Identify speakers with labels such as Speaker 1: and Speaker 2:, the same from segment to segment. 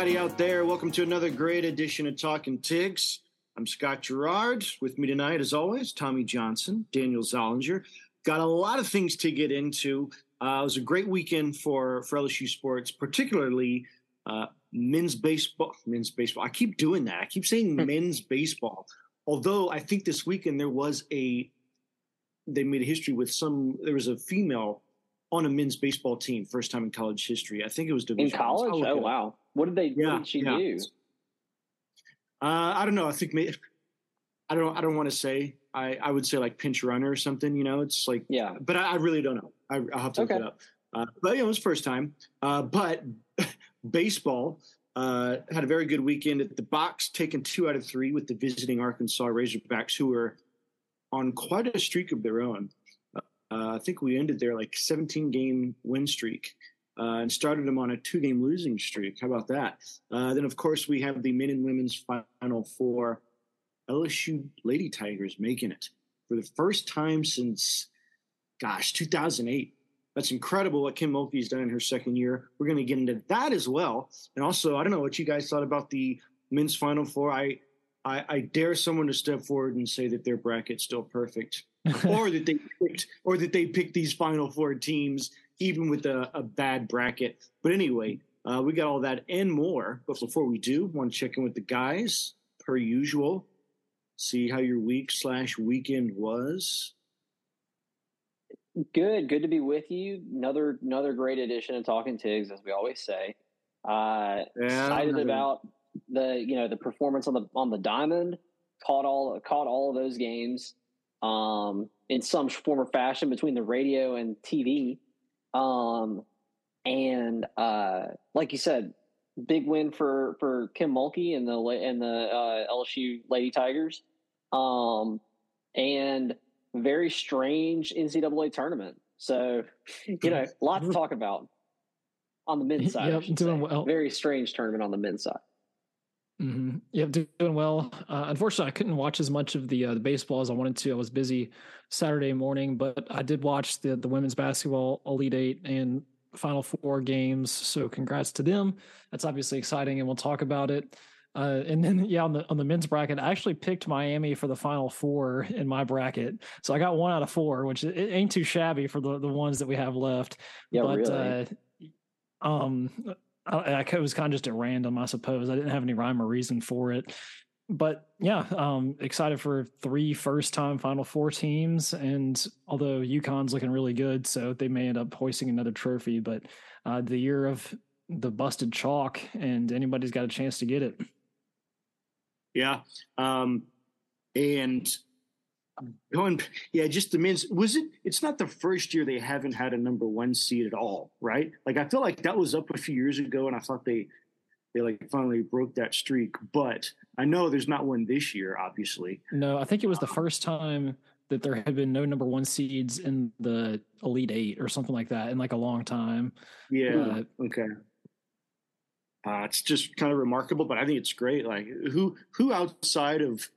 Speaker 1: everybody out there. Welcome to another great edition of Talking Tigs. I'm Scott Gerard. With me tonight, as always, Tommy Johnson, Daniel Zollinger. Got a lot of things to get into. Uh, it was a great weekend for, for LSU sports, particularly uh, men's baseball. Men's baseball. I keep doing that. I keep saying
Speaker 2: Hmm.
Speaker 1: men's baseball. Although I think this weekend there was a, they made a history with some. There was a female on a men's baseball team, first time in college history. I think it was
Speaker 2: In
Speaker 1: Division. I'll
Speaker 2: college? Oh wow! What did they?
Speaker 1: Yeah,
Speaker 2: what did she
Speaker 1: yeah.
Speaker 2: do?
Speaker 1: Uh, I don't know. I think maybe, I don't. I don't want to say. I, I would say like pinch runner or something. You know, it's like.
Speaker 2: Yeah.
Speaker 1: But I, I really don't know. I, I'll have to look it up. Uh, but you know, it was first time. Uh, but baseball uh, had a very good weekend at the box, taking two out of three with the visiting Arkansas Razorbacks, who were on quite a streak of their own. Uh, I think we ended their like 17 game win streak. Uh, and started them on a two game losing streak. How about that? Uh, then, of course, we have the men and women's final four. LSU Lady Tigers making it for the first time since, gosh, 2008. That's incredible what Kim Mulkey's done in her second year. We're going to get into that as well. And also, I don't know what you guys thought about the men's final four. I, I, I dare someone to step forward and say that their bracket's still perfect, or that they picked, or that they picked these final four teams even with a, a bad bracket. But anyway, uh, we got all that and more. But before we do, want to check in with the guys per usual. See how your week slash weekend was.
Speaker 2: Good. Good to be with you. Another another great edition of Talking Tigs, as we always say. Uh, excited about the you know the performance on the on the diamond. Caught all caught all of those games um, in some form or fashion between the radio and TV. Um, and uh, like you said, big win for for Kim Mulkey and the and the uh, LSU Lady Tigers. Um, and very strange NCAA tournament. So, you know, a lot to talk about on the men's side.
Speaker 3: Yep, doing
Speaker 2: say.
Speaker 3: well.
Speaker 2: Very strange tournament on the men's side.
Speaker 3: Hmm Yep, doing well. Uh, unfortunately, I couldn't watch as much of the uh, the baseball as I wanted to. I was busy Saturday morning, but I did watch the the women's basketball Elite Eight and Final Four games. So, congrats to them. That's obviously exciting, and we'll talk about it. Uh, and then, yeah, on the on the men's bracket, I actually picked Miami for the Final Four in my bracket. So I got one out of four, which it ain't too shabby for the the ones that we have left.
Speaker 2: Yeah,
Speaker 3: but
Speaker 2: really.
Speaker 3: uh, um, I, I was kind of just at random, I suppose. I didn't have any rhyme or reason for it. But yeah, um, excited for three first time Final Four teams. And although UConn's looking really good, so they may end up hoisting another trophy. But uh, the year of the busted chalk, and anybody's got a chance to get it.
Speaker 1: Yeah. Um, and going, yeah, just the men's, was it, it's not the first year they haven't had a number one seed at all, right? Like, I feel like that was up a few years ago and I thought they, they like finally broke that streak, but I know there's not one this year, obviously.
Speaker 3: No, I think it was the first time that there had been no number one seeds in the Elite Eight or something like that in like a long time.
Speaker 1: Yeah.
Speaker 3: Uh,
Speaker 1: okay. Uh, it's just kind of remarkable, but I think it's great. Like who, who outside of,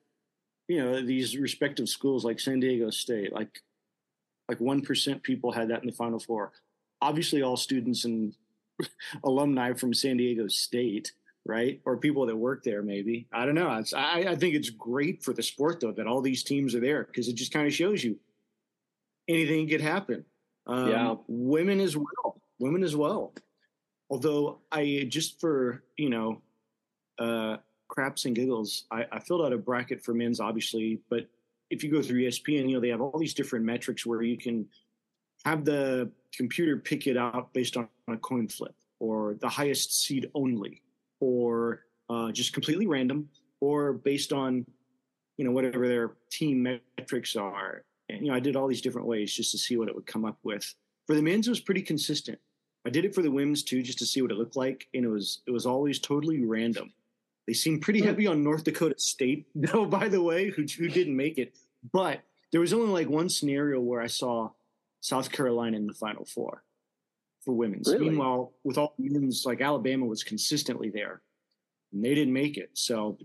Speaker 1: you know, these respective schools like San Diego State, like, like 1% people had that in the final four. Obviously all students and alumni from San Diego State, right? Or people that work there, maybe. I don't know. I, I think it's great for the sport though, that all these teams are there because it just kind of shows you anything could happen. Um,
Speaker 2: Yeah.
Speaker 1: Women as well. Women as well. Although I just for you know, uh, craps and giggles, I, I filled out a bracket for men's, obviously. But if you go through ESPN, you know they have all these different metrics where you can have the computer pick it out based on a coin flip, or the highest seed only, or uh, just completely random, or based on you know whatever their team metrics are. And you know I did all these different ways just to see what it would come up with. For the men's, it was pretty consistent. I did it for the women's too, just to see what it looked like, and it was it was always totally random. They seemed pretty heavy on North Dakota State, though. By the way, who who didn't make it, but there was only like one scenario where I saw South Carolina in the Final Four for women's.
Speaker 2: Really?
Speaker 1: Meanwhile, with all the men's, like Alabama was consistently there, and they didn't make it. So,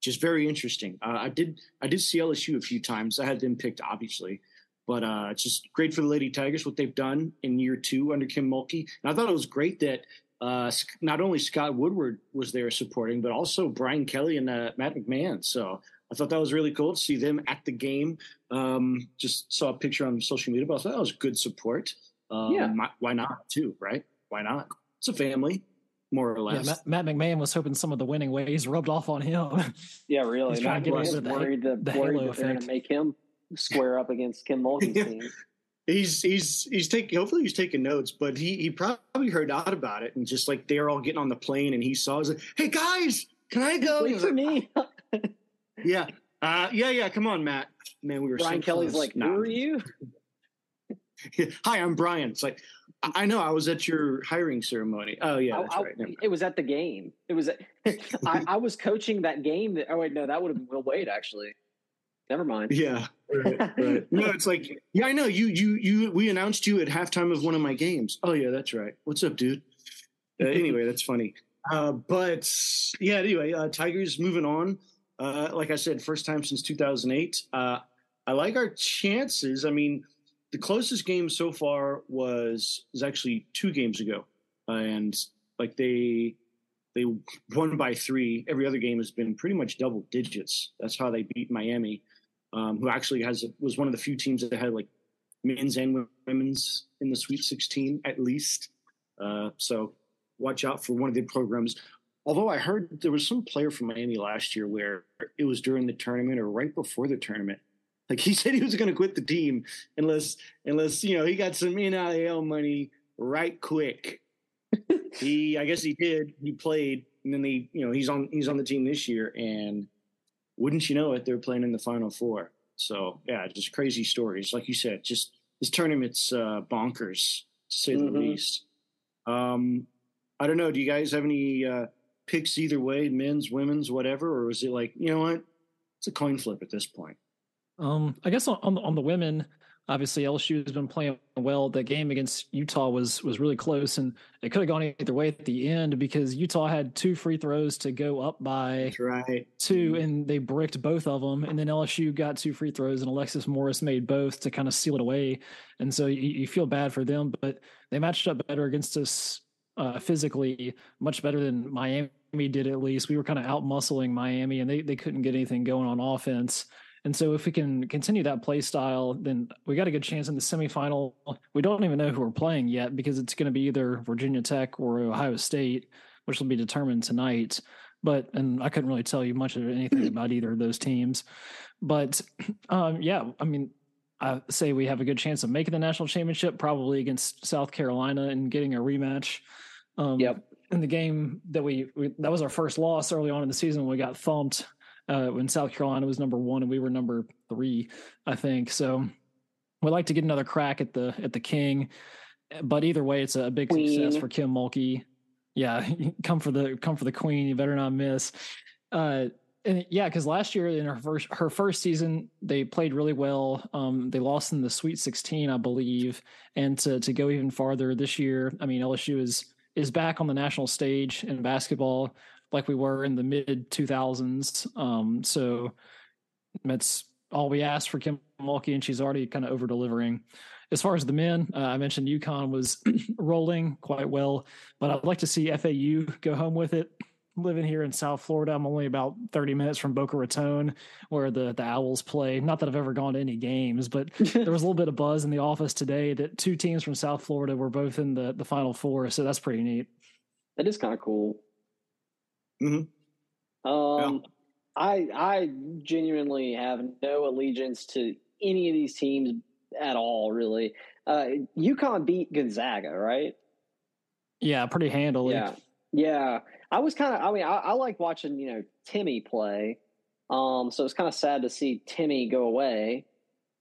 Speaker 1: just very interesting. Uh, I did I did see LSU a few times. I had them picked, obviously, but uh, it's just great for the Lady Tigers what they've done in year two under Kim Mulkey. And I thought it was great that uh, not only Scott Woodward was there supporting, but also Brian Kelly and uh, Matt McMahon. So I thought that was really cool to see them at the game. Um, just saw a picture on social media, but I thought that was good support. Um, yeah. Why not, too, right? Why not? It's a family, more or less.
Speaker 3: Yeah, Matt, Matt, McMahon was hoping some of the winning ways rubbed off on him.
Speaker 2: Yeah, really. He's trying to get into the, worried that, the worried that they're going to make him square up against Kim Mulkey's team.
Speaker 1: He's he's he's taking. Hopefully, he's taking notes. But he he probably heard out about it and just like they're all getting on the plane and he saw. He's like, "Hey guys, can I go?"
Speaker 2: Wait for me.
Speaker 1: yeah, uh, yeah, yeah. Come on, Matt. Man, we were.
Speaker 2: Brian
Speaker 1: so
Speaker 2: Kelly's like, "Who are you?"
Speaker 1: Hi, I'm Brian. It's like I know I was at your hiring ceremony. Oh yeah, that's I, right.
Speaker 2: it was at the game. It was. At, I, I, was coaching that game. That, oh wait, no, that would have been Will Wade actually. Never mind.
Speaker 1: Yeah. Right, right. no, it's like yeah, I know you. You you. We announced you at halftime of one of my games. Oh yeah, that's right. What's up, dude? Uh, anyway, that's funny. Uh, but yeah, anyway, uh, Tigers moving on. Uh, like I said, first time since 2008. Uh, I like our chances. I mean, the closest game so far was was actually two games ago, and like they they won by three. Every other game has been pretty much double digits. That's how they beat Miami, um, who actually has was one of the few teams that had like men's and women's in the Sweet 16 at least. Uh, so watch out for one of the programs. Although I heard there was some player from Miami last year where it was during the tournament or right before the tournament like he said he was going to quit the team unless unless you know he got some NIL money right quick. he I guess he did. He played and then he you know he's on he's on the team this year and wouldn't you know it they're playing in the final four. So yeah, just crazy stories. Like you said, just this tournament's uh, bonkers to say mm-hmm. the least. Um, I don't know. Do you guys have any uh, picks either way, men's, women's, whatever, or is it like you know what? It's a coin flip at this point.
Speaker 3: Um, I guess on, on, on the women, obviously LSU has been playing well. The game against Utah was was really close, and it could have gone either way at the end because Utah had two free throws to go up by
Speaker 1: right.
Speaker 3: 2 mm-hmm. and they bricked both of them. And then LSU got two free throws, and Alexis Morris made both to kind of seal it away. And so you, you feel bad for them, but they matched up better against us uh, physically, much better than Miami did. At least we were kind of out muscling Miami, and they they couldn't get anything going on offense. And so if we can continue that play style, then we got a good chance in the semifinal. We don't even know who we're playing yet because it's going to be either Virginia Tech or Ohio State, which will be determined tonight. But and I couldn't really tell you much of anything about either of those teams. But um, yeah, I mean, I say we have a good chance of making the national championship, probably against South Carolina and getting a rematch. Um,
Speaker 2: yep.
Speaker 3: In the game that we, we, that was our first loss early on in the season, we got thumped uh, when South Carolina was number one and we were number three, I think. So we'd like to get another crack at the at the King, but either way, it's a big queen. success for Kim Mulkey. Yeah, come for the come for the Queen. You better not miss. Uh, and yeah, because last year in her first her first season, they played really well. Um, they lost in the Sweet 16, I believe, and to to go even farther this year, I mean LSU is is back on the national stage in basketball like we were in the mid 2000s. Um, so that's all we asked for Kim Mulkey, and she's already kind of over delivering. As far as the men, uh, I mentioned UConn was rolling quite well, but I'd like to see FAU go home with it. Living here in South Florida, I'm only about 30 minutes from Boca Raton, where the the Owls play. Not that I've ever gone to any games, but there was a little bit of buzz in the office today that two teams from South Florida were both in the the Final Four. So that's pretty neat.
Speaker 2: That is kind of cool.
Speaker 1: Mm-hmm.
Speaker 2: Um, yeah. I I genuinely have no allegiance to any of these teams at all. Really, uh, UConn beat Gonzaga, right?
Speaker 3: Yeah, pretty handily.
Speaker 2: Yeah, yeah. I was kind of. I mean, I, I like watching you know Timme play. Um, so it's kind of sad to see Timme go away.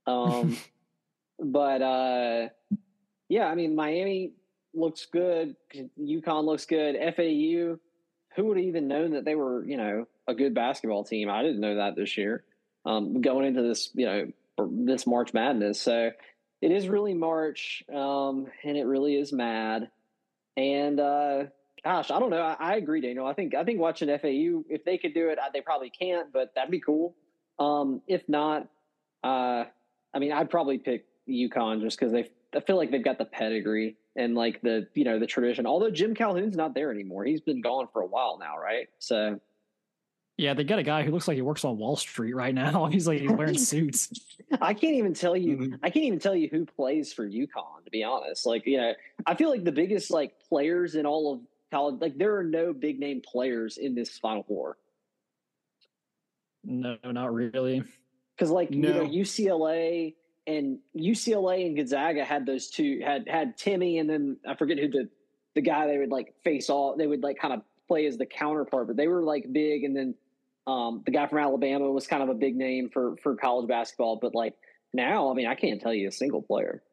Speaker 2: Um, but uh, yeah, I mean Miami looks good. UConn looks good. FAU who would have even known that they were, you know, a good basketball team? I didn't know that this year. Um, going into this, you know, this March Madness. So it is really March, um, and it really is mad. And uh, gosh, I don't know. I, I, agree, Daniel. I think I think watching FAU, if they could do it, they probably can't, but that'd be cool. Um, if not, uh, I mean, I'd probably pick UConn just because they. I feel like they've got the pedigree. And like the you know the tradition. Although Jim Calhoun's not there anymore, he's been gone for a while now, right? So
Speaker 3: yeah, they got a guy who looks like he works on Wall Street right now. He's like he's wearing suits.
Speaker 2: I can't even tell you. Mm-hmm. I can't even tell you who plays for UConn. To be honest, like you know, I feel like the biggest like players in all of college, like there are no big name players in this Final Four.
Speaker 3: No, not really.
Speaker 2: Because like no. you know, UCLA and UCLA and Gonzaga had those two had had Timme and then I forget who the the guy they would like face off. They would like kind of play as the counterpart, but they were like big and then um, the guy from Alabama was kind of a big name for for college basketball, but like now, I mean, I can't tell you a single player.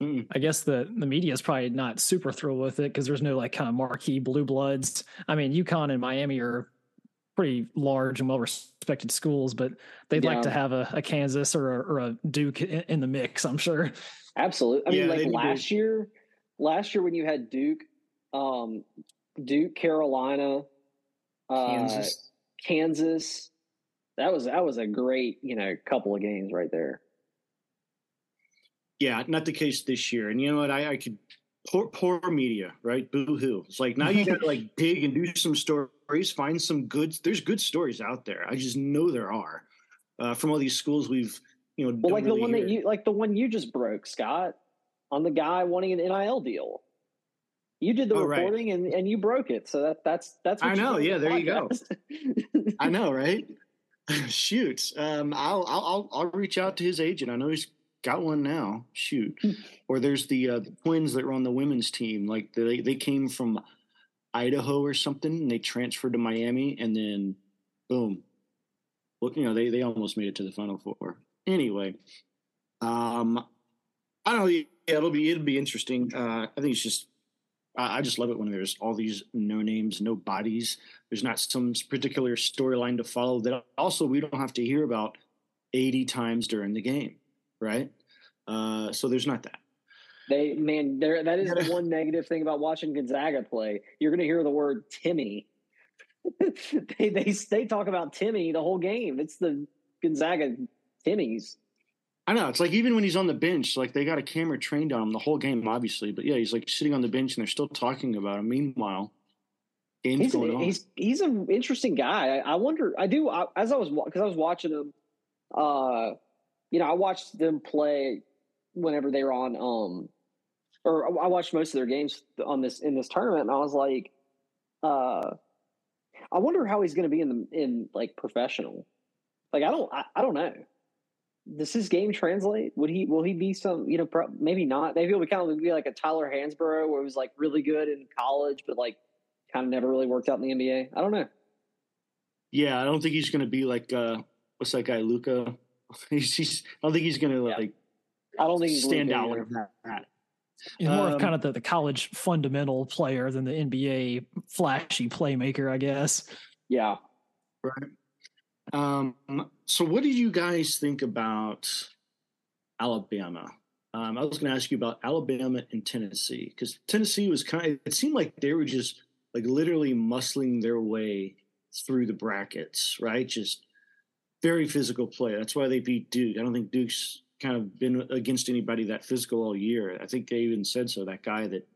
Speaker 3: Hmm. I guess the the media is probably not super thrilled with it because there's no like kind of marquee blue bloods. I mean, UConn and Miami are pretty large and well respected schools, but they'd yeah. like to have a, a Kansas or a, or a Duke in, in, the mix. I'm sure.
Speaker 2: Absolutely. I yeah, mean, like last year, last year when you had Duke, um, Duke, Carolina, uh, Kansas, Kansas. That was that was a great you know couple of games right there.
Speaker 1: Yeah, not the case this year. And you know what? I, I could poor poor media, right? Boo hoo. It's like now you got to like dig and do some stories, find some good. There's good stories out there. I just know there are uh, from all these schools we've you know.
Speaker 2: Well, like really the one hear. that you like the one you just broke, Scott, on the guy wanting an NIL deal. You did the oh, reporting right. and, and you broke it. So that that's that's
Speaker 1: I know. Yeah, there podcast. you go. I know, right? Shoot. Um, I'll I'll I'll reach out to his agent. I know he's got one now. Shoot. Hmm. or there's the, uh, the twins that were on the women's team. Like they they came from Idaho or something, and they transferred to Miami, and then boom. Well, you know they they almost made it to the final four. Anyway, um, I don't know. Yeah, it'll be it'll be interesting. Uh, I think it's just I just love it when there's all these no names, no bodies. There's not some particular storyline to follow that also we don't have to hear about 80 times during the game, right? Uh, so there's not that.
Speaker 2: They man, there that is the one negative thing about watching Gonzaga play. You're going to hear the word Timme. they they they talk about Timme the whole game. It's the Gonzaga Timmies.
Speaker 1: I know it's like even when he's on the bench, like they got a camera trained on him the whole game, obviously. But yeah, he's like sitting on the bench and they're still talking about him. Meanwhile, game's
Speaker 2: he's,
Speaker 1: going
Speaker 2: on. He's he's an interesting guy. I, I wonder. I do I, as I was because I was watching him. Uh, you know, I watched them play whenever they were on. Um, or I watched most of their games on this in this tournament, and I was like, uh, I wonder how he's going to be in the in like professional. Like I don't I, I don't know does his game translate? Would he will he be some you know pro- maybe not? Maybe he'll be kind of be like a Tyler Hansbrough where he was like really good in college, but like kind of never really worked out in the NBA. I don't know.
Speaker 1: Yeah, I don't think he's going to be like uh what's that guy Luka. he's, he's, I don't think he's going to yeah. like.
Speaker 2: I don't think he's
Speaker 1: stand out like that.
Speaker 3: He's more um, of kind of the, the college fundamental player than the NBA flashy playmaker, I guess.
Speaker 2: Yeah.
Speaker 1: Right. Um, so, what did you guys think about Alabama? Um, I was going to ask you about Alabama and Tennessee because Tennessee was kind. Of, it seemed like they were just like literally muscling their way through the brackets, right? Just very physical play. That's why they beat Duke. I don't think Duke's kind of been against anybody that physical all year. I think they even said so. That guy that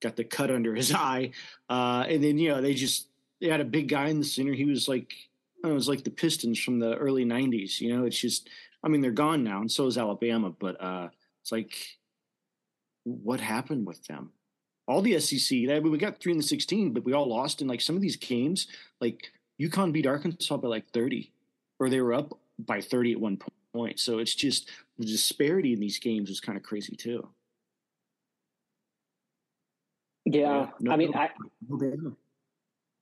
Speaker 1: got the cut under his eye, uh, and then you know they just they had a big guy in the center. He was like it was like the Pistons from the early '90s. You know, it's just, I mean, they're gone now, and so is Alabama. But uh, it's like, what happened with them? All the SEC. I mean, we got three in the 16, but we all lost in like some of these games. Like UConn beat Arkansas by like 30, or they were up by 30 at one point. So it's just the disparity in these games is kind of crazy too.
Speaker 2: Yeah, no, I mean, no, I, no,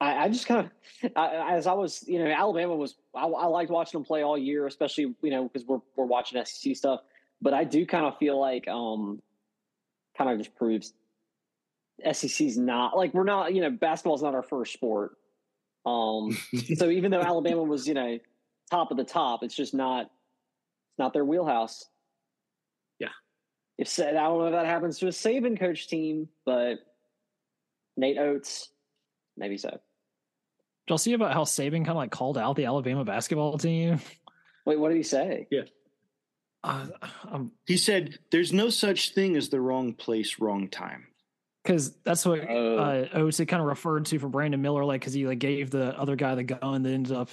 Speaker 2: I, I just kind of, as I was, you know, Alabama was, I, I, liked watching them play all year, especially, you know, because we're, we're watching SEC stuff. But I do kind of feel like, um, kind of just proves SEC's not like we're not, you know, basketball's not our first sport. Um, so even though Alabama was, you know, top of the top, it's just not, it's not their wheelhouse.
Speaker 1: Yeah.
Speaker 2: If I don't know if that happens to a Saban coach team, but Nate Oats, maybe so Did
Speaker 3: y'all see about how Saban kind of like called out the Alabama basketball team?
Speaker 2: Wait, what did he say?
Speaker 1: Yeah. Uh, um, he said, "There's no such thing as the wrong place, wrong time."
Speaker 3: Because that's what oh. uh, OC kind of referred to for Brandon Miller, like because he like gave the other guy the gun that ended up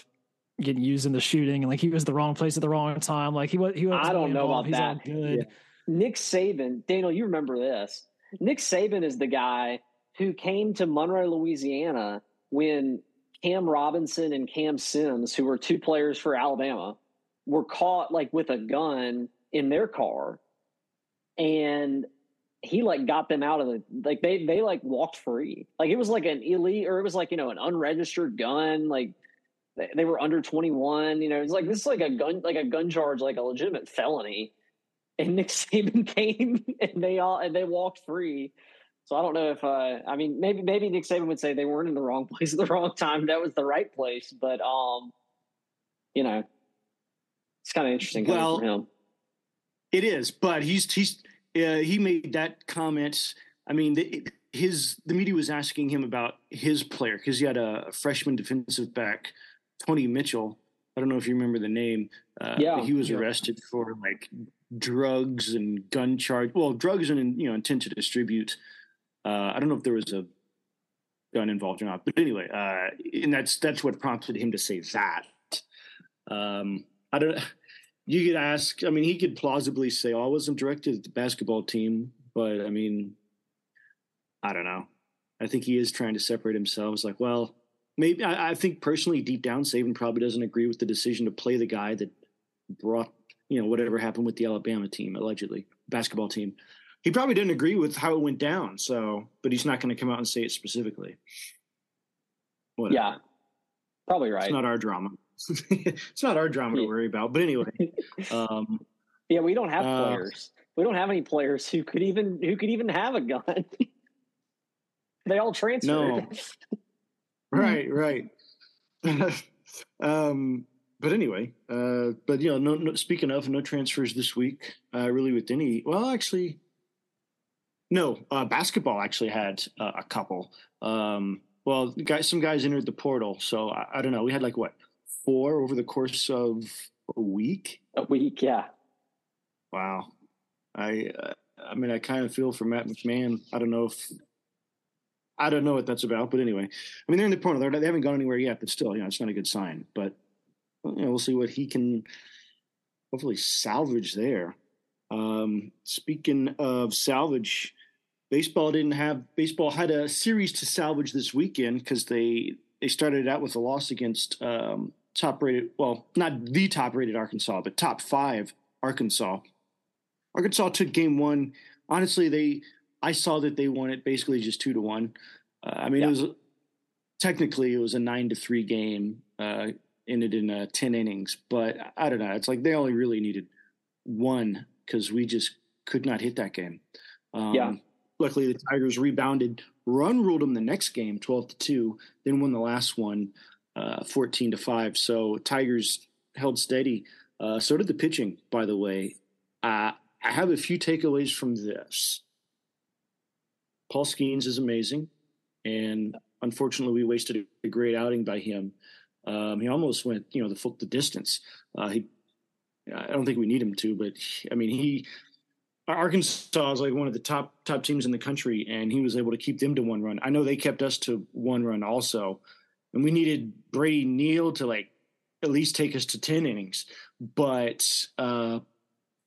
Speaker 3: getting used in the shooting, and like he was the wrong place at the wrong time. Like he was, he was.
Speaker 2: I don't know about He's that. good. Yeah. Nick Saban, Daniel, you remember this? Nick Saban is the guy who came to Monroe, Louisiana, when Cam Robinson and Cam Sims, who were two players for Alabama, were caught like with a gun in their car, and he like got them out of the like they they like walked free. Like it was like an elite or it was like you know an unregistered gun. Like they, they were under twenty one. You know, it's like this is like a gun like a gun charge, like a legitimate felony. And Nick Saban came and they all and they walked free. So I don't know if uh, I mean maybe maybe Nick Saban would say they weren't in the wrong place at the wrong time. That was the right place, but um, you know, it's kind of interesting. Well,
Speaker 1: it is, but he's he's uh, he made that comment. I mean, the, his the media was asking him about his player because he had a freshman defensive back, Tony Mitchell. I don't know if you remember the name. Uh, yeah, he was yeah. arrested for like drugs and gun charge. Well, drugs and you know intent to distribute. Uh, I don't know if there was a gun involved or not, but anyway, uh, and that's that's what prompted him to say that. Um, I don't you could ask. I mean, he could plausibly say, "Oh, I wasn't directed at the basketball team," but I mean, I don't know. I think he is trying to separate himself. It's like, well, maybe I, I, think personally, deep down, Saban probably doesn't agree with the decision to play the guy that brought you know whatever happened with the Alabama team, allegedly basketball team. He probably didn't agree with how it went down. So, but he's not going to come out and say it specifically.
Speaker 2: Whatever. Yeah, probably right.
Speaker 1: It's not our drama. it's not our drama to worry about. But anyway, um,
Speaker 2: yeah, we don't have uh, players. We don't have any players who could even who could even have a gun. they all transferred. No.
Speaker 1: Right, right. um, but anyway, uh, but you know, no, no, speaking of no transfers this week, uh, really with any. Well, actually, no. Uh, basketball actually had uh, a couple. Um, well, guys, some guys entered the portal, so I, I don't know. We had like what four over the course of a week.
Speaker 2: A week, yeah.
Speaker 1: Wow. I uh, I mean, I kind of feel for Matt McMahon. I don't know if I don't know what that's about, but anyway, I mean, they're in the portal. They're, they haven't gone anywhere yet, but still, you know, it's not a good sign. But you know, we'll see what he can hopefully salvage there. Um, speaking of salvage, baseball didn't have baseball had a series to salvage this weekend because they they started out with a loss against um, top rated, well, not the top rated Arkansas, but top five Arkansas. Arkansas took game one. Honestly, they I saw that they won it basically just two to one. Uh, I mean, yeah. it was technically it was a nine to three game. Uh, ended in uh, ten innings, but I don't know. It's like they only really needed one because we just could not hit that game. Um, yeah. Luckily, the Tigers rebounded, run ruled them the next game, twelve to two, then won the last one uh, 14 to 5. So Tigers held steady. Uh, so did the pitching, by the way. Uh, I have a few takeaways from this. Paul Skenes is amazing. And unfortunately, we wasted a great outing by him. Um, he almost went, you know, the the distance. Uh, he, I don't think we need him to, but I mean, he Arkansas is like one of the top top teams in the country, and he was able to keep them to one run. I know they kept us to one run also, and we needed Brady Neal to like at least take us to 10 innings. But uh,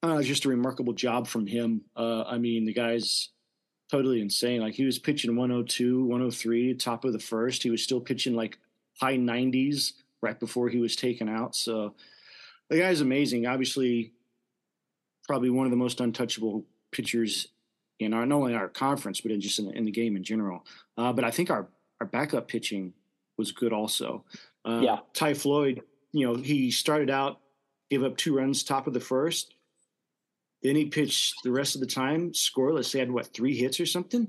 Speaker 1: uh, just a remarkable job from him. Uh, I mean, the guy's totally insane. Like he was pitching 102, 103, top of the first. He was still pitching like high 90s right before he was taken out. So the guy's amazing. Obviously, probably one of the most untouchable pitchers in our not only our conference but in just in the, in the game in general. Uh, but I think our our backup pitching was good also. Uh, yeah. Ty Floyd, you know, he started out, gave up two runs top of the first. Then he pitched the rest of the time scoreless. He had what three hits or something.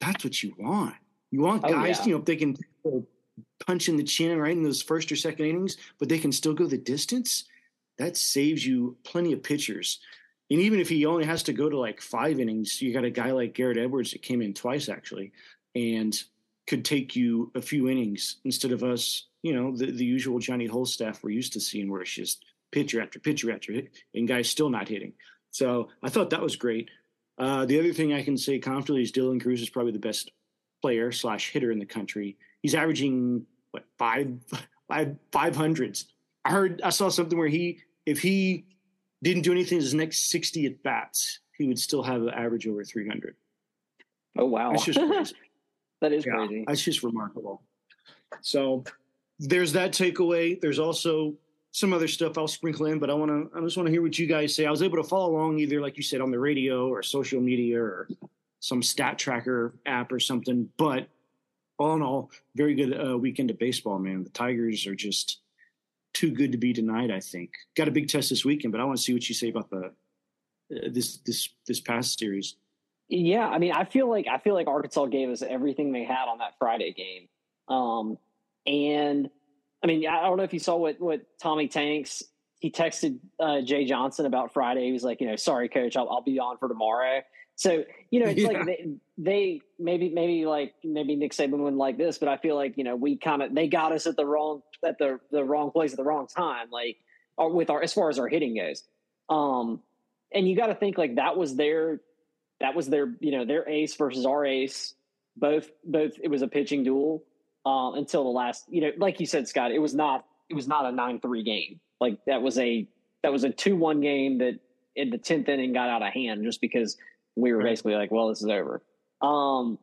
Speaker 1: That's what you want. You want oh, guys, yeah. you know, if they can punch in the chin right in those first or second innings, but they can still go the distance. That saves you plenty of pitchers. And even if he only has to go to like five innings, you got a guy like Garrett Edwards that came in twice actually, and could take you a few innings instead of us, you know, the, the usual Johnny Holstaff we're used to seeing where it's just pitcher after pitcher after hit, and guys still not hitting. So I thought that was great. Uh, the other thing I can say confidently is Dylan Crews is probably the best player slash hitter in the country. He's averaging what five five five hundreds. I heard I saw something where he if he didn't do anything his next sixty at bats, he would still have an average over three hundred.
Speaker 2: Oh wow,
Speaker 1: that's just crazy.
Speaker 2: that is yeah, crazy.
Speaker 1: That's just remarkable. So there's that takeaway. There's also some other stuff I'll sprinkle in, but I want to. I just want to hear what you guys say. I was able to follow along either, like you said, on the radio or social media or some stat tracker app or something. But all in all, very good uh, weekend of baseball, man. The Tigers are just too good to be denied. I think got a big test this weekend, but I want to see what you say about the uh, this this this past series.
Speaker 2: Yeah, I mean, I feel like I feel like Arkansas gave us everything they had on that Friday game, um, and I mean, I don't know if you saw what what Tommy Tanks he texted uh, Jay Johnson about Friday. He was like, you know, sorry, coach, I'll, I'll be on for tomorrow. So you know, it's yeah. like they, they, maybe maybe like maybe Nick Saban wouldn't like this, but I feel like you know we kind of they got us at the wrong at the the wrong place at the wrong time, like with our as far as our hitting goes. Um, and you got to think like that was their that was their you know their ace versus our ace. Both both it was a pitching duel um, until the last, you know, like you said, Scott, it was not it was not a nine three game. Like that was a that was a two one game that in the tenth inning got out of hand just because we were basically like, well, this is over. Um,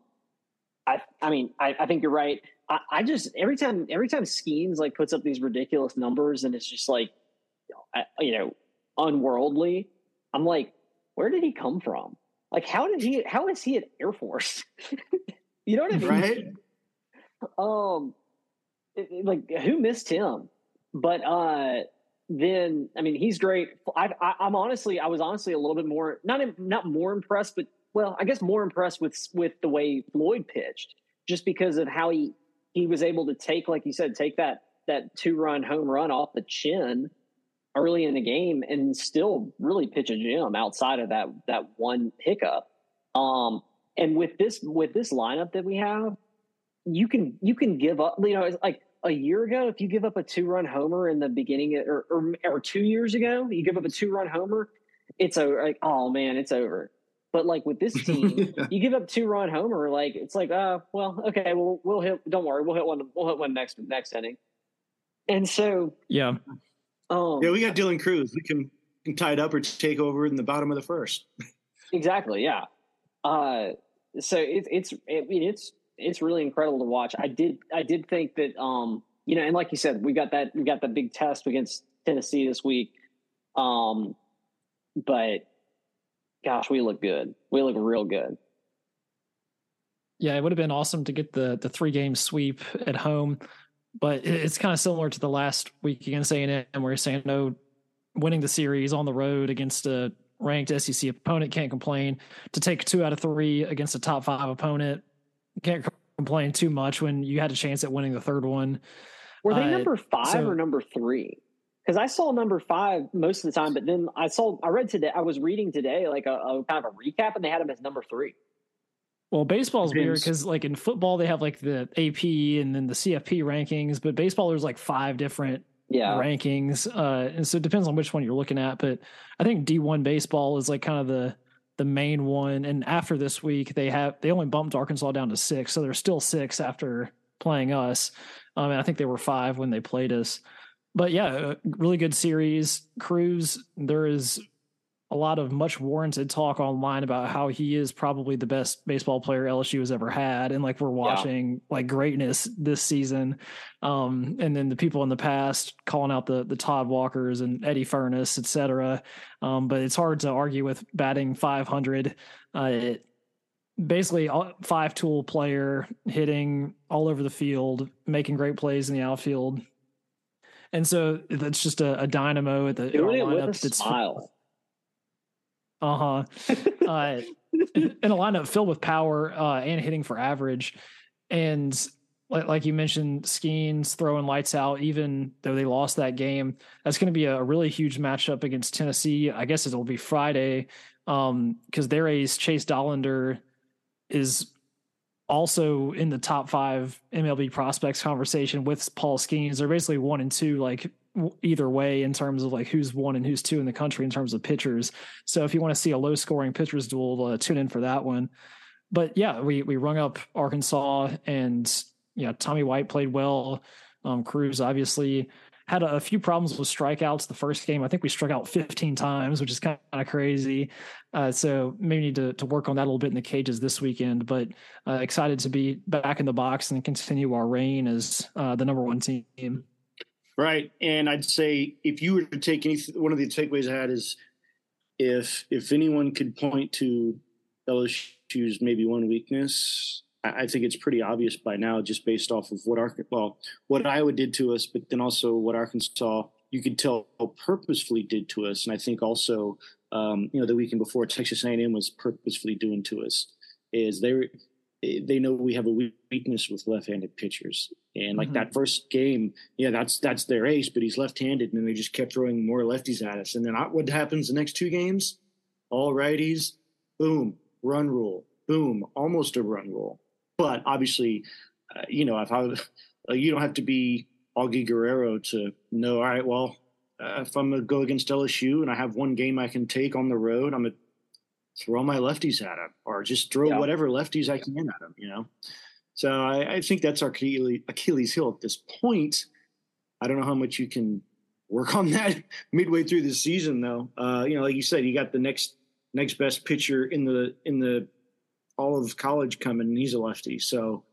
Speaker 2: I I mean, I, I think you're right. I, I, just every time every time Skenes like puts up these ridiculous numbers and it's just like, you know, unworldly. I'm like, where did he come from? Like, how did he? How is he at Air Force? you know what I mean?
Speaker 1: Right
Speaker 2: um, like who missed him? But uh, then I mean, he's great. I, I, am honestly, I was honestly a little bit more not not more impressed, but well, I guess more impressed with with the way Floyd pitched, just because of how he he was able to take, like you said, take that that two run home run off the chin early in the game and still really pitch a gem outside of that that one hiccup. Um, and with this with this lineup that we have, you can you can give up. You know, it's like a year ago, if you give up a two run homer in the beginning, or, or, or two years ago, you give up a two run homer, it's a like oh man, it's over. But like with this team, yeah. you give up two run homer, like it's like uh well okay, well we'll hit. Don't worry, we'll hit one. We'll hit one next next inning. And so
Speaker 3: yeah,
Speaker 2: um,
Speaker 1: yeah, we got Dylan Crews. We can, can tie it up or take over in the bottom of the first.
Speaker 2: exactly. Yeah. Uh, so it, it's I mean it's it's really incredible to watch. I did I did think that um you know, and like you said, we got that we got the big test against Tennessee this week. Um but gosh, we look good. We look real good.
Speaker 3: Yeah, it would have been awesome to get the the three game sweep at home, but it's kind of similar to the last week against A and M, where you're saying no, winning the series on the road against a ranked SEC opponent can't complain. To take two out of three against a top five opponent can't complain too much when you had a chance at winning the third one.
Speaker 2: Were they uh, number five so, or number three? Because I saw number five most of the time, but then I saw I read today. I was reading today like a, a kind of a recap, and they had them as number three.
Speaker 3: Well, baseball's weird because like in football they have like the AP and then the CFP rankings, but baseball there's like five different
Speaker 2: yeah.
Speaker 3: rankings, uh, and so it depends on which one you're looking at. But I think D1 baseball is like kind of the the main one. And after this week, they have they only bumped Arkansas down to six, so they're still six after playing us. Um, and I think they were five when they played us. But yeah, really good series. Crews, there is a lot of much warranted talk online about how he is probably the best baseball player LSU has ever had, and like we're watching yeah. like greatness this season. Um, and then the people in the past calling out the the Todd Walkers and Eddie Furniss, et cetera. Um, but it's hard to argue with batting 500. Uh, it, basically five tool player hitting all over the field, making great plays in the outfield. And so that's just a, a dynamo at the
Speaker 2: Doing lineup. With a that's smile.
Speaker 3: Uh-huh. uh in a lineup filled with power uh, and hitting for average. And like, like you mentioned, Skenes throwing lights out, even though they lost that game. That's going to be a really huge matchup against Tennessee. I guess it'll be Friday Um, because um, their ace, Chase Dollander, is also in the top five MLB prospects conversation with Paul Skenes. They're basically one and two, like either way in terms of like who's one and who's two in the country in terms of pitchers. So if you want to see a low scoring pitchers duel, uh, tune in for that one. But yeah, we we rung up Arkansas and yeah, Tommy White played well. Um, Crews obviously had a, a, few problems with strikeouts the first game. I think we struck out 15 times, which is kind of crazy. Uh, so maybe need to, to work on that a little bit in the cages this weekend. But uh, excited to be back in the box and continue our reign as uh, the number one team.
Speaker 1: Right, and I'd say if you were to take any one of the takeaways I had is if if anyone could point to LSU's maybe one weakness, I think it's pretty obvious by now, just based off of what our well, what Iowa did to us, but then also what Arkansas you could tell purposefully did to us, and I think also um, you know the weekend before Texas A&M was purposefully doing to us is they they know we have a weakness with left-handed pitchers, and like mm-hmm. that first game, yeah, that's that's their ace, but he's left-handed, and they just kept throwing more lefties at us, and then what happens the next two games? All righties, boom, run rule, boom, almost a run rule but obviously, uh, you know, if I uh, you don't have to be Augie Garrido to know. All right, well, uh, if I'm gonna go against LSU and I have one game I can take on the road, I'm gonna throw my lefties at him or just throw yeah. whatever lefties I can at him. You know, so I, I think that's our Achilles heel at this point. I don't know how much you can work on that midway through the season, though. Uh, you know, like you said, you got the next next best pitcher in the in the all of college coming, and he's a lefty. So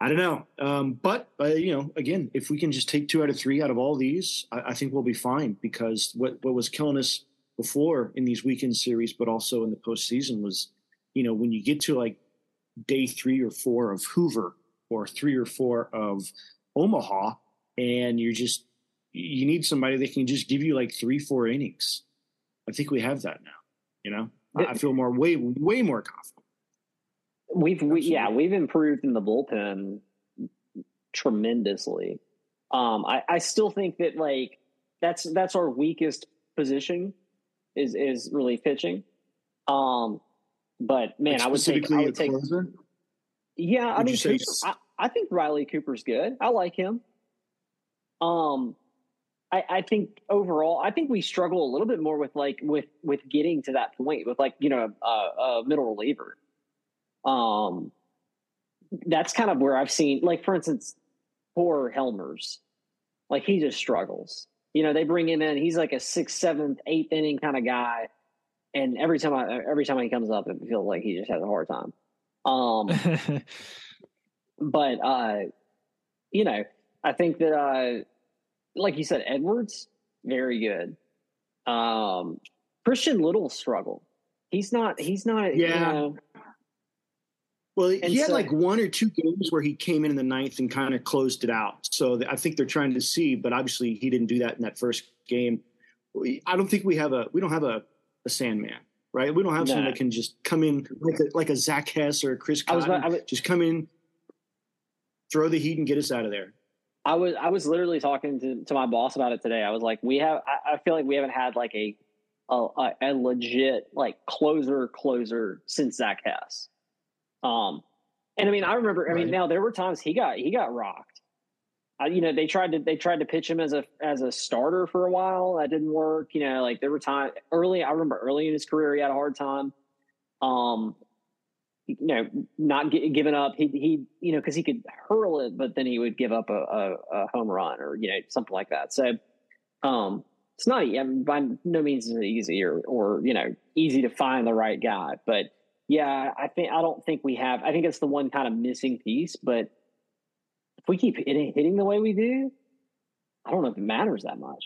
Speaker 1: I don't know. Um, but uh, you know, again, if we can just take two out of three out of all these, I, I, think we'll be fine. Because what what was killing us before in these weekend series, but also in the postseason, was you know when you get to like day three or four of Hoover or three or four of Omaha, and you're just you need somebody that can just give you like three four innings. I think we have that now. You know, I feel more way way more confident.
Speaker 2: We've we, yeah we've improved in the bullpen tremendously. Um, I, I still think that like that's that's our weakest position is is really pitching. Um, but man, I would take I would take. Closer? Yeah, would I mean, Cooper, I, I think Riley Cooper's good. I like him. Um, I, I think overall, I think we struggle a little bit more with like with with getting to that point with like you know a, a middle reliever. Um, that's kind of where I've seen, like, for instance, poor Helmers, like he just struggles. You know, they bring him in, he's like a sixth, seventh, eighth inning kind of guy. And every time I, every time he comes up, it feels like he just has a hard time. Um, but, uh, you know, I think that, uh, like you said, Edwards, very good. Um, Christian Little struggle. He's not, he's not, yeah. You know,
Speaker 1: well, and he had so, like one or two games where he came in in the ninth and kind of closed it out. So I think they're trying to see, but obviously he didn't do that in that first game. I don't think we have a we don't have a, a Sandman, right? We don't have someone that can just come in like a, like a Zack Hess or a Chris Cotton, I was, I was, just come in, throw the heat, and get us out of there.
Speaker 2: I was I was literally talking to, to my boss about it today. I was like, we have I, I feel like we haven't had like a a, a legit like closer closer since Zack Hess. Um, and I mean, I remember. I right. mean, now there were times he got he got rocked. Uh, you know, they tried to they tried to pitch him as a as a starter for a while. That didn't work. You know, like there were times early. I remember early in his career, he had a hard time. Um, you know, not get, giving up. He he, you know, because he could hurl it, but then he would give up a, a, a, home run or you know something like that. So, um, it's not I mean, by no means easy or or you know easy to find the right guy, but yeah, I think I don't think we have. I think it's the one kind of missing piece. But if we keep hitting, hitting the way we do, I don't know if it matters that much.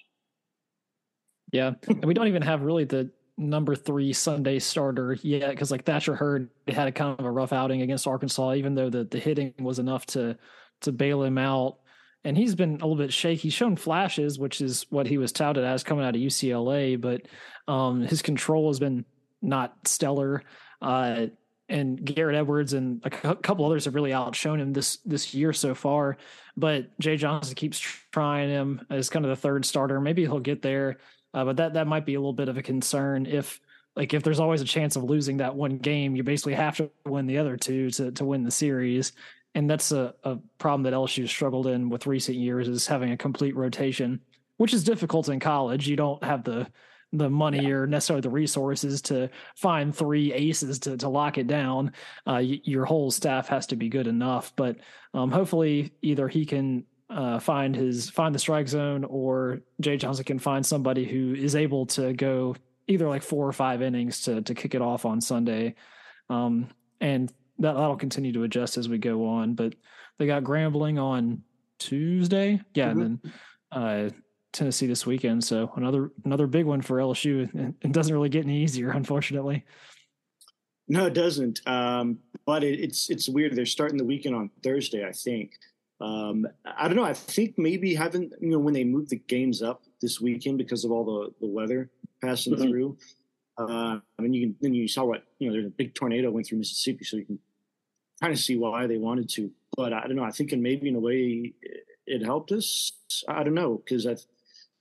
Speaker 3: Yeah, and we don't even have really the number three Sunday starter yet because like Thatcher Hurd had a kind of a rough outing against Arkansas, even though the the hitting was enough to to bail him out. And he's been a little bit shaky. He's shown flashes, which is what he was touted as coming out of UCLA, but um, his control has been not stellar. Uh, and Garrett Edwards and a couple others have really outshone him this this year so far. But Jay Johnson keeps trying him as kind of the third starter. Maybe he'll get there, uh, but that that might be a little bit of a concern if like if there's always a chance of losing that one game, you basically have to win the other two to to win the series. And that's a, a problem that LSU struggled in with recent years is having a complete rotation. which is difficult in college. You don't have the the money yeah. or necessarily the resources to find three aces to, to lock it down. Uh, y- your whole staff has to be good enough, but um, hopefully either he can uh, find his find the strike zone or Jay Johnson can find somebody who is able to go either like four or five innings to to kick it off on Sunday. Um, and that that'll continue to adjust as we go on. But they got Grambling on Tuesday, yeah, mm-hmm. and then uh, Tennessee this weekend. So another another big one for LSU. And it doesn't really get any easier, unfortunately.
Speaker 1: No, it doesn't. Um, but it, it's it's weird. They're starting the weekend on Thursday, I think. Um, I don't know. I think maybe having you know when they moved the games up this weekend because of all the the weather passing mm-hmm. through. Uh, I mean, you can then you saw what you know. There's a big tornado went through Mississippi, so you can kind of see why they wanted to. But I don't know. I think in maybe in a way it helped us. I don't know because I,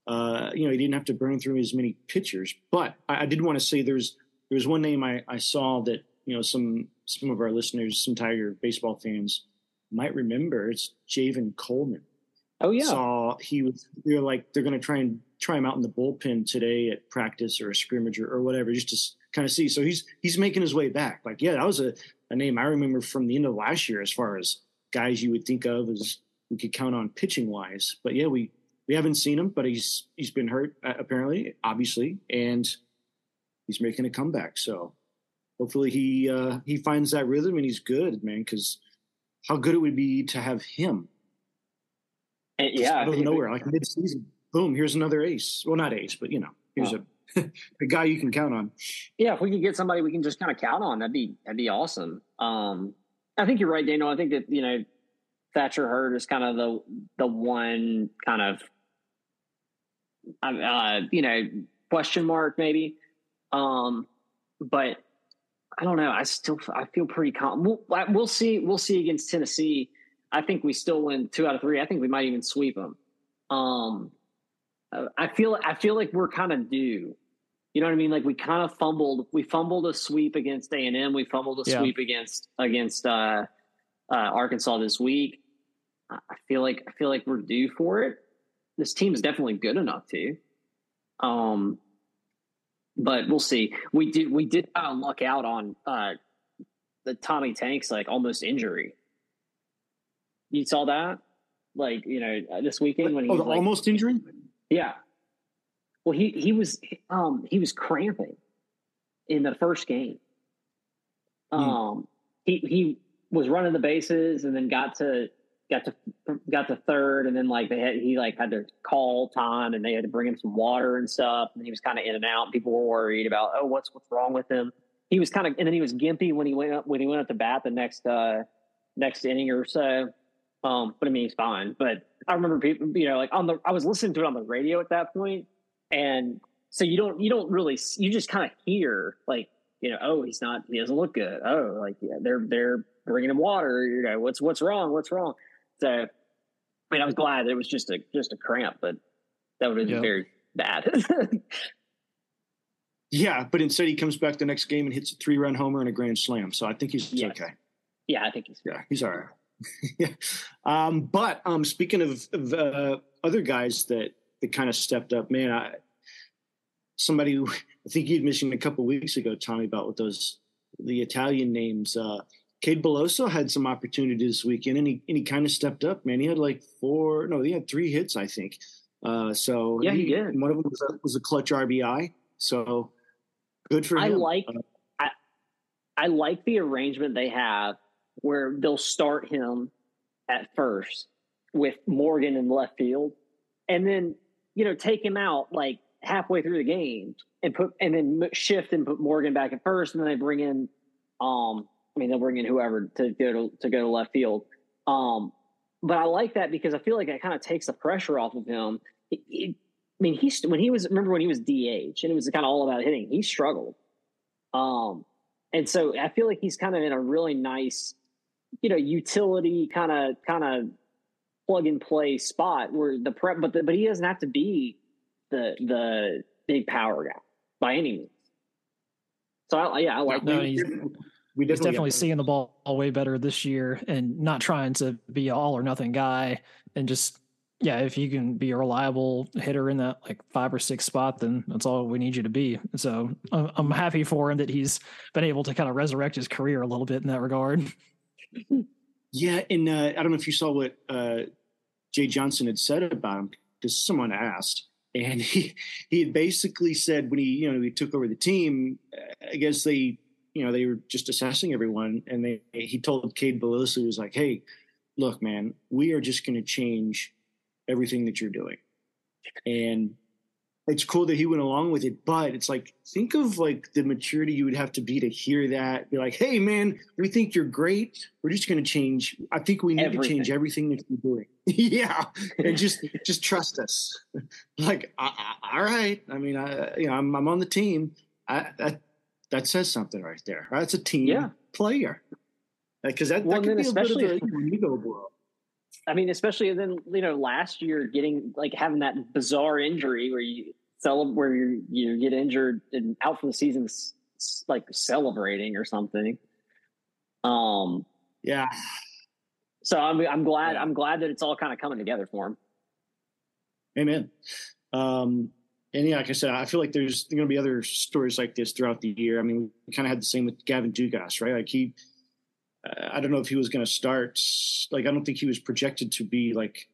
Speaker 1: uh, you know, he didn't have to burn through as many pitchers. But I, I did want to say there's there's one name I, I saw that you know some some of our listeners, some Tiger baseball fans might remember. It's Javen Coleman.
Speaker 2: Oh yeah,
Speaker 1: saw he was. They're like they're going to try and try him out in the bullpen today at practice or a scrimmage or, or whatever, just to kind of see. So he's he's making his way back. Like yeah, that was a, a name I remember from the end of last year as far as guys you would think of as we could count on pitching wise. But yeah, we we haven't seen him, but he's he's been hurt uh, apparently, obviously, and he's making a comeback. So hopefully he uh, he finds that rhythm and he's good, man. Because how good it would be to have him.
Speaker 2: And, yeah,
Speaker 1: out of nowhere, like mid season, boom, here's another ace. Well, not ace, but you know, here's oh. a a guy you can count on.
Speaker 2: Yeah, if we could get somebody we can just kind of count on, that'd be that'd be awesome. Um, I think you're right, Daniel. I think that you know Thatcher Hurd is kind of the the one kind of uh, you know question mark maybe. Um, but I don't know. I still I feel pretty calm. We'll, we'll see. We'll see against Tennessee. I think we still win two out of three. I think we might even sweep them. Um, I feel I feel like we're kind of due. You know what I mean? Like we kind of fumbled. We fumbled a sweep against A and M. We fumbled a yeah. sweep against against uh, uh, Arkansas this week. I feel like I feel like we're due for it. This team is definitely good enough to. Um, but we'll see. We did we did kind of luck out on uh, the Tommy Tanks like almost injury. You saw that, like you know, this weekend when he
Speaker 1: oh,
Speaker 2: was, like,
Speaker 1: almost injury.
Speaker 2: Yeah. Well, he he was um he was cramping in the first game. Hmm. Um, he he was running the bases and then got to got to got to third, and then like they had he like had to call time, and they had to bring him some water and stuff, and he was kind of in and out. And people were worried about oh what's what's wrong with him. He was kind of, and then he was gimpy when he went up when he went up to bat the next uh next inning or so. Um, but I mean he's fine. But I remember people, you know, like on the I was listening to it on the radio at that point, and so you don't you don't really you just kind of hear like you know oh he's not he doesn't look good oh like yeah they're they're bringing him water you know what's what's wrong what's wrong so, I mean, I was glad it was just a just a cramp, but that would have been yep. very bad.
Speaker 1: yeah, but instead he comes back the next game and hits a three run homer and a grand slam. So I think he's yes. okay.
Speaker 2: Yeah, I think he's
Speaker 1: yeah he's all right. yeah, um, but um, speaking of, of uh, other guys that that kind of stepped up, man, I somebody who, I think you'd mentioned a couple weeks ago, Tommy, about with those the Italian names. Uh, Cade Beloso had some opportunities this weekend, and he and he kind of stepped up. Man, he had like four, no, he had three hits, I think. Uh, so
Speaker 2: yeah, he, he did.
Speaker 1: One of them was a, was a clutch RBI. So good for
Speaker 2: I
Speaker 1: him.
Speaker 2: I like, I I like the arrangement they have where they'll start him at first with Morgan in left field, and then you know take him out like halfway through the game and put and then shift and put Morgan back at first, and then they bring in um I mean, they'll bring in whoever to go to, to go to left field. Um, but I like that because I feel like it kind of takes the pressure off of him. It, it, I mean, he's when he was remember when he was DH and it was kind of all about hitting. He struggled, um, and so I feel like he's kind of in a really nice, you know, utility kind of kind of plug and play spot where the prep, but the, but he doesn't have to be the the big power guy by any means. So I, yeah, I like
Speaker 3: no, that we definitely, He's definitely seeing the ball way better this year and not trying to be an all or nothing guy and just yeah, if you can be a reliable hitter in that like five or six spot, then that's all we need you to be. So I'm happy for him that he's been able to kind of resurrect his career a little bit in that regard.
Speaker 1: Yeah, and uh, I don't know if you saw what uh, Jay Johnson had said about him because someone asked, and he he had basically said when he you know he took over the team, I guess they you know they were just assessing everyone, and they he told Cade Beloso he was like, hey, look, man, we are just going to change everything that you're doing. And it's cool that he went along with it, but it's like think of like the maturity you would have to be to hear that. Be like, hey man, we think you're great. We're just going to change. I think we need everything. to change everything that you're doing. yeah, and just just trust us. like, all right. I mean, I you know I'm, I'm on the team. I, that that says something right there. That's a team yeah. player. Because that, well, that could be a bit of a ego blow.
Speaker 2: I mean, especially then you know last year getting like having that bizarre injury where you celebrate where you you get injured and out for the season, like celebrating or something. Um.
Speaker 1: Yeah.
Speaker 2: So I'm I'm glad yeah. I'm glad that it's all kind of coming together for him.
Speaker 1: Amen. Um, and yeah, like I said, I feel like there's going to be other stories like this throughout the year. I mean, we kind of had the same with Gavin Dugas, right? Like he I don't know if he was going to start. Like, I don't think he was projected to be like,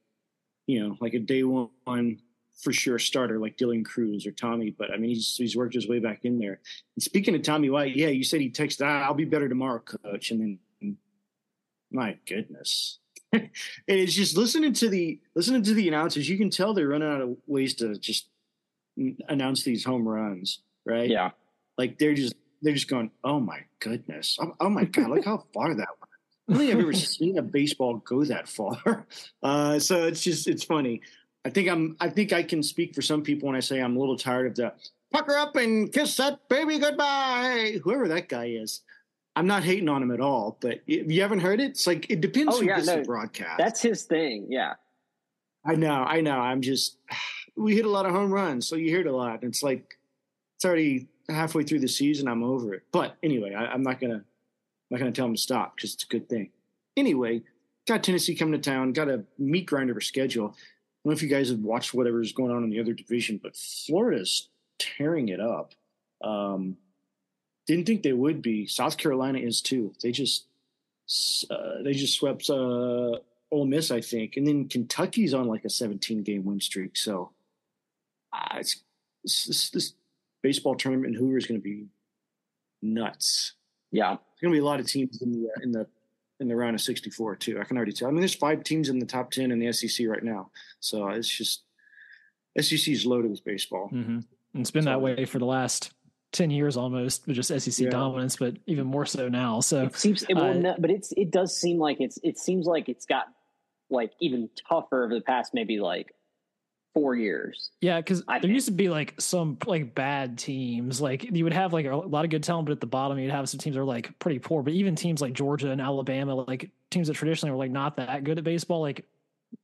Speaker 1: you know, like a day one for sure starter like Dylan Crews or Tommy. But I mean, he's he's worked his way back in there. And speaking of Tommy White, yeah, you said he texted, ah, "I'll be better tomorrow, coach." And then, my goodness, it's just listening to the listening to the announcers. You can tell they're running out of ways to just announce these home runs, right?
Speaker 2: Yeah,
Speaker 1: like they're just they're just going, oh my goodness, oh, oh my god, look how far that went. I don't think I've ever seen a baseball go that far. Uh, so it's just it's funny. I think I'm I think I can speak for some people when I say I'm a little tired of the pucker up and kiss that baby goodbye. Whoever that guy is. I'm not hating on him at all, but if you haven't heard it, it's like it depends oh, who yeah, gets no, the broadcast.
Speaker 2: That's his thing, yeah.
Speaker 1: I know, I know. I'm just we hit a lot of home runs, so you hear it a lot. It's like it's already halfway through the season, I'm over it. But anyway, I, am not gonna I'm not gonna tell them to stop because it's a good thing. Anyway, got Tennessee coming to town. Got a meat grinder a schedule. I don't know if you guys have watched whatever's going on in the other division, but Florida's tearing it up. Um, didn't think they would be. South Carolina is too. They just uh, they just swept uh, Ole Miss, I think, and then Kentucky's on like a 17 game win streak. So uh, it's, it's, it's, baseball tournament in Hoover is going to be nuts.
Speaker 2: Yeah,
Speaker 1: there's going to be a lot of teams in the in the in the round of 64 too. I can already tell. I mean, there's five teams in the top 10 in the SEC right now, so it's just SEC is loaded with baseball.
Speaker 3: Mm-hmm. It's been so, that way for the last 10 years almost with just SEC yeah. dominance, but even more so now. So
Speaker 2: it seems, it uh, but it's, it does seem like it's, it seems like it's got like even tougher over the past maybe like four years.
Speaker 3: Yeah, because there think. used to be like some like bad teams. Like you would have like a lot of good talent, but at the bottom you'd have some teams that are like pretty poor. But even teams like Georgia and Alabama, like teams that traditionally were like not that good at baseball, like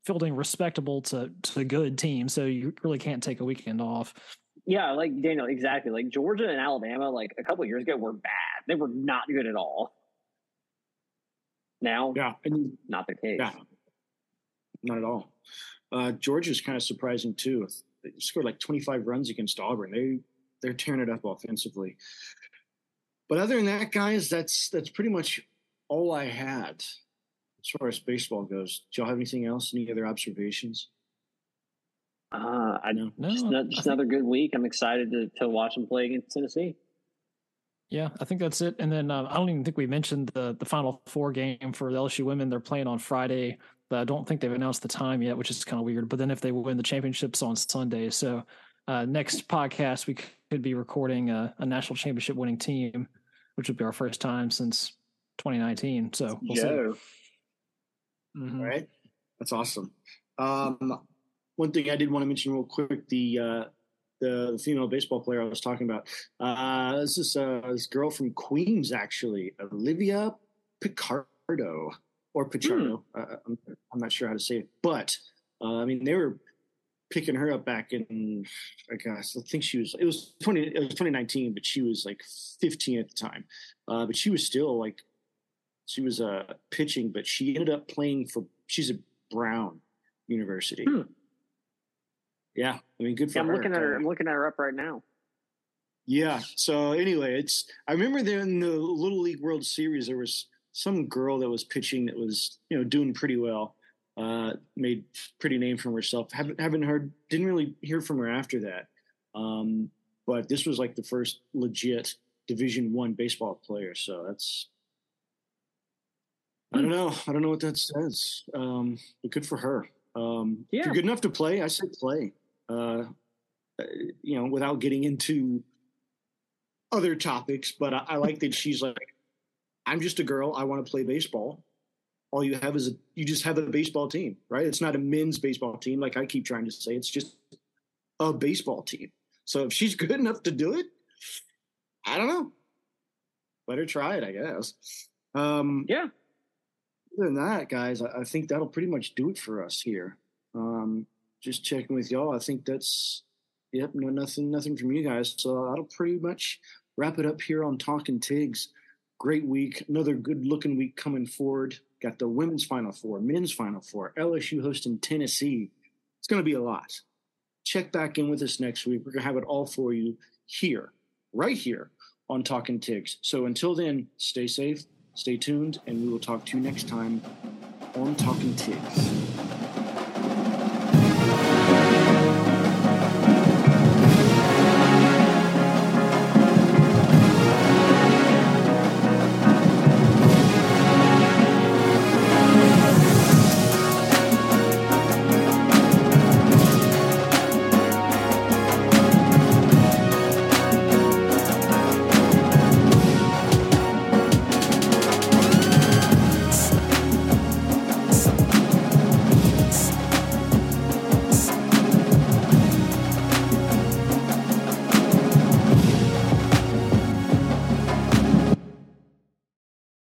Speaker 3: fielding respectable to to good teams. So you really can't take a weekend off.
Speaker 2: Yeah, like Daniel, exactly. Like Georgia and Alabama, like a couple years ago, were bad. They were not good at all. Now,
Speaker 1: yeah,
Speaker 2: not the case.
Speaker 1: Yeah, not at all. Uh, Georgia's kind of surprising too. They scored like 25 runs against Auburn. They they're tearing it up offensively. But other than that, guys, that's that's pretty much all I had as far as baseball goes. Do y'all have anything else? Any other observations?
Speaker 2: Uh, I know. No, just, no, just another good week. I'm excited to to watch them play against Tennessee.
Speaker 3: Yeah, I think that's it. And then uh, I don't even think we mentioned the the Final Four game for the LSU women. They're playing on Friday I don't think they've announced the time yet, which is kind of weird. But then if they win the championships on Sunday, so uh, next podcast we could be recording a, a, national championship winning team, which would be our first time since 2019. So we'll see.
Speaker 1: Mm-hmm. All right, that's awesome. Um, one thing I did want to mention real quick: the uh, the female baseball player I was talking about. Uh, this is uh, this girl from Queens, actually, Olivia Picardo or Pichardo. Hmm. Uh, I'm, I'm, not sure how to say it, but uh, I mean they were picking her up back in I guess I think she was it was 20 it was 2019, but she was like 15 at the time. Uh, but she was still like she was uh, pitching, but she ended up playing for she's a Brown. University. Hmm. Yeah, I mean, good for
Speaker 2: yeah, I'm
Speaker 1: her.
Speaker 2: looking at her. I'm looking at her up right now.
Speaker 1: Yeah. So anyway, it's I remember there in the Little League World Series there was some girl that was pitching that was you know doing pretty well, uh, made pretty name for herself. Haven't haven't heard didn't really hear from her after that. Um, but this was like the first legit Division One baseball player. So that's I don't know. I don't know what that says. Um, but good for her. Um, yeah. If you're good enough to play, I say play. Uh, uh, you know, without getting into other topics, but I, I like that she's like, I'm just a girl. I want to play baseball. All you have is a, you just have a baseball team, right? It's not a men's baseball team like I keep trying to say. It's just a baseball team. So if she's good enough to do it, I don't know. Let her try it, I guess. Um,
Speaker 2: yeah.
Speaker 1: Other than that, guys, I, I, think that'll pretty much do it for us here. Um, just checking with y'all. I think that's yep. No, nothing, nothing from you guys. So that'll pretty much wrap it up here on Talking Tigs. Great week. Another good looking week coming forward. Got the women's Final Four, men's Final Four, LSU hosting Tennessee. It's going to be a lot check back in with us next week. We're going to have it all for you here, right here on Talking Tigs. So until then, stay safe, stay tuned, and we will talk to you next time on Talking Tigs.